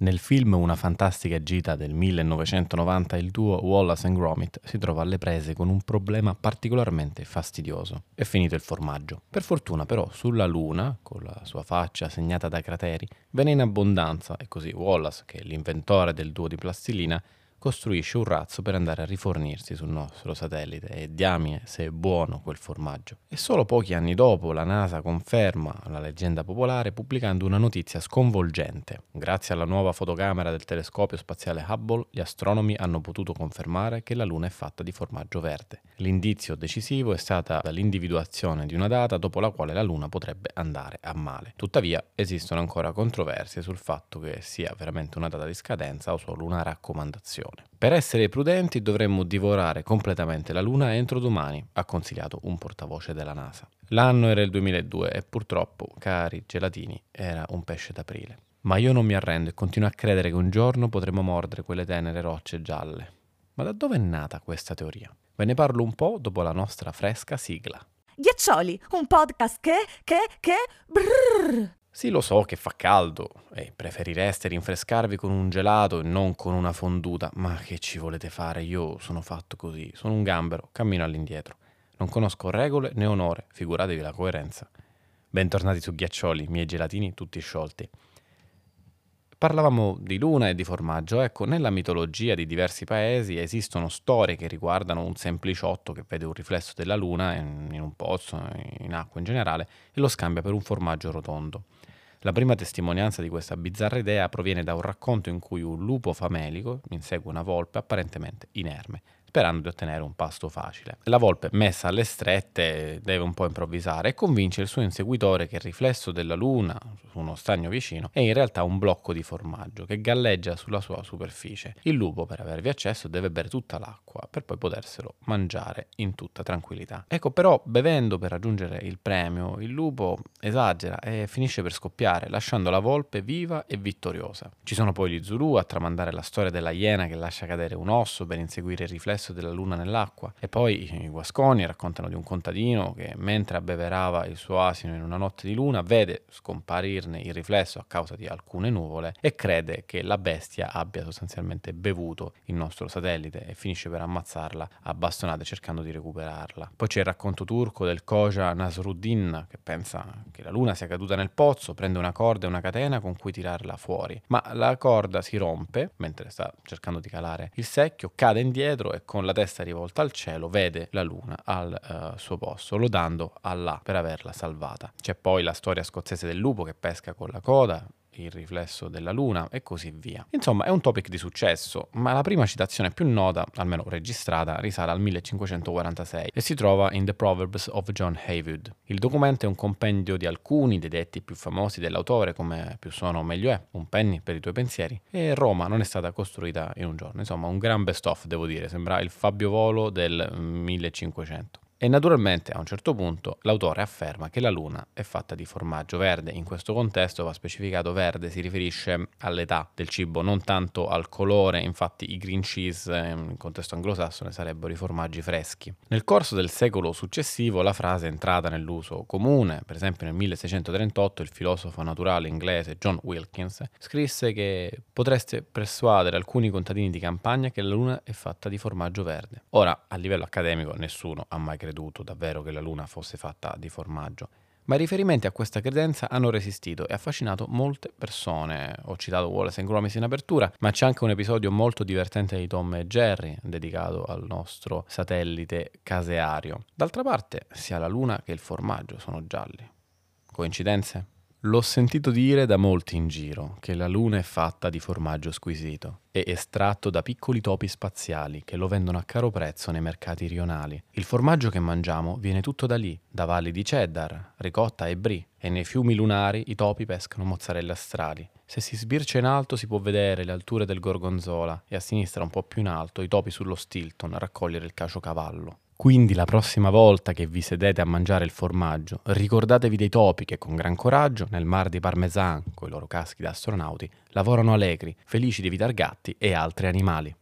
Nel film Una fantastica gita del 1990 il duo Wallace and Gromit si trova alle prese con un problema particolarmente fastidioso. È finito il formaggio. Per fortuna però sulla Luna, con la sua faccia segnata da crateri, ve ne in abbondanza e così Wallace, che è l'inventore del duo di plastilina, costruisce un razzo per andare a rifornirsi sul nostro satellite e diamine se è buono quel formaggio. E solo pochi anni dopo la NASA conferma la leggenda popolare pubblicando una notizia sconvolgente. Grazie alla nuova fotocamera del telescopio spaziale Hubble, gli astronomi hanno potuto confermare che la Luna è fatta di formaggio verde. L'indizio decisivo è stata l'individuazione di una data dopo la quale la Luna potrebbe andare a male. Tuttavia esistono ancora controversie sul fatto che sia veramente una data di scadenza o solo una raccomandazione. Per essere prudenti dovremmo divorare completamente la Luna entro domani, ha consigliato un portavoce della NASA. L'anno era il 2002 e purtroppo, cari gelatini, era un pesce d'aprile. Ma io non mi arrendo e continuo a credere che un giorno potremo mordere quelle tenere rocce gialle. Ma da dove è nata questa teoria? Ve ne parlo un po' dopo la nostra fresca sigla. Ghiaccioli, un podcast che, che, che... Brrr. Sì, lo so che fa caldo e preferireste rinfrescarvi con un gelato e non con una fonduta, ma che ci volete fare? Io sono fatto così, sono un gambero, cammino all'indietro. Non conosco regole né onore, figuratevi la coerenza. Bentornati su Ghiaccioli, miei gelatini tutti sciolti. Parlavamo di luna e di formaggio. Ecco, nella mitologia di diversi paesi esistono storie che riguardano un sempliciotto che vede un riflesso della luna in, un pozzo, in acqua in generale, e lo scambia per un formaggio rotondo. La prima testimonianza di questa bizzarra idea proviene da un racconto in cui un lupo famelico insegue una volpe apparentemente inerme sperando di ottenere un pasto facile. La volpe, messa alle strette, deve un po' improvvisare e convince il suo inseguitore che il riflesso della luna su uno stagno vicino è in realtà un blocco di formaggio che galleggia sulla sua superficie. Il lupo, per avervi accesso, deve bere tutta l'acqua per poi poterselo mangiare in tutta tranquillità. Ecco, però, bevendo per raggiungere il premio, il lupo esagera e finisce per scoppiare, lasciando la volpe viva e vittoriosa. Ci sono poi gli Zulu a tramandare la storia della iena che lascia cadere un osso per inseguire il riflesso riflesso della luna nell'acqua. E poi i Guasconi raccontano di un contadino che mentre abbeverava il suo asino in una notte di luna vede scomparirne il riflesso a causa di alcune nuvole e crede che la bestia abbia sostanzialmente bevuto il nostro satellite e finisce per ammazzarla a bastonate cercando di recuperarla. Poi c'è il racconto turco del Koja Nasruddin che pensa che la luna sia caduta nel pozzo, prende una corda e una catena con cui tirarla fuori, ma la corda si rompe mentre sta cercando di calare il secchio, cade indietro e con la testa rivolta al cielo vede la luna al uh, suo posto, lodando Allah per averla salvata. C'è poi la storia scozzese del lupo che pesca con la coda, il riflesso della luna e così via. Insomma, è un topic di successo, ma la prima citazione più nota, almeno registrata, risale al 1546 e si trova in The Proverbs of John Haywood. Il documento è un compendio di alcuni dei detti più famosi dell'autore, come più sono meglio è, un penny per i tuoi pensieri, e Roma non è stata costruita in un giorno. Insomma, un gran best-of, devo dire, sembra il Fabio Volo del 1500. E naturalmente a un certo punto l'autore afferma che la luna è fatta di formaggio verde. In questo contesto va specificato verde, si riferisce all'età del cibo, non tanto al colore. Infatti i green cheese in contesto anglosassone sarebbero i formaggi freschi. Nel corso del secolo successivo la frase è entrata nell'uso comune. Per esempio nel 1638 il filosofo naturale inglese John Wilkins scrisse che potreste persuadere alcuni contadini di campagna che la luna è fatta di formaggio verde. Ora, a livello accademico nessuno ha mai creduto creduto davvero che la Luna fosse fatta di formaggio. Ma i riferimenti a questa credenza hanno resistito e affascinato molte persone. Ho citato Wallace and Gromit in apertura, ma c'è anche un episodio molto divertente di Tom e Jerry, dedicato al nostro satellite caseario. D'altra parte, sia la Luna che il formaggio sono gialli. Coincidenze? L'ho sentito dire da molti in giro che la Luna è fatta di formaggio squisito e estratto da piccoli topi spaziali che lo vendono a caro prezzo nei mercati rionali. Il formaggio che mangiamo viene tutto da lì, da valli di cheddar, ricotta e brie, e nei fiumi lunari i topi pescano mozzarella astrali. Se si sbircia in alto si può vedere le alture del gorgonzola e a sinistra un po' più in alto i topi sullo Stilton a raccogliere il caciocavallo. Quindi la prossima volta che vi sedete a mangiare il formaggio, ricordatevi dei topi che con gran coraggio, nel mar di Parmesan, coi loro caschi da astronauti, lavorano allegri, felici di evitar gatti e altri animali.